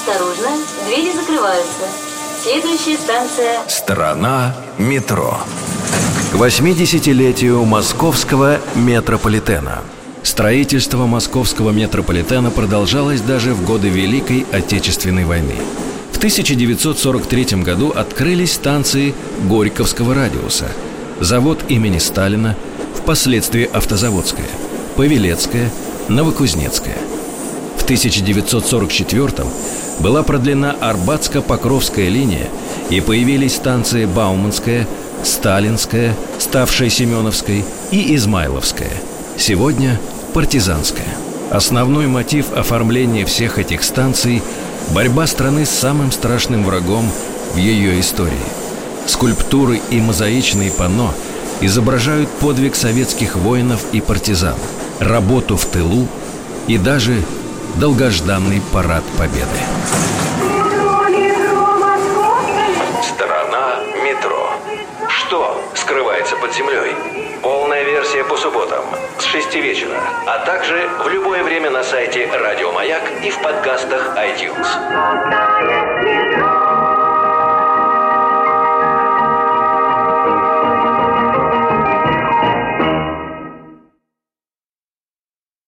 Осторожно, двери закрываются. Следующая станция... Страна метро. К 80-летию московского метрополитена. Строительство московского метрополитена продолжалось даже в годы Великой Отечественной войны. В 1943 году открылись станции Горьковского радиуса, завод имени Сталина, впоследствии Автозаводская, Павелецкая, Новокузнецкая. В 1944 была продлена Арбатско-Покровская линия и появились станции Бауманская, Сталинская, ставшая Семеновской и Измайловская. Сегодня партизанская. Основной мотив оформления всех этих станций – борьба страны с самым страшным врагом в ее истории. Скульптуры и мозаичные панно изображают подвиг советских воинов и партизан, работу в тылу и даже долгожданный парад победы. Страна метро. Что скрывается под землей? Полная версия по субботам с 6 вечера, а также в любое время на сайте Радио Маяк и в подкастах iTunes.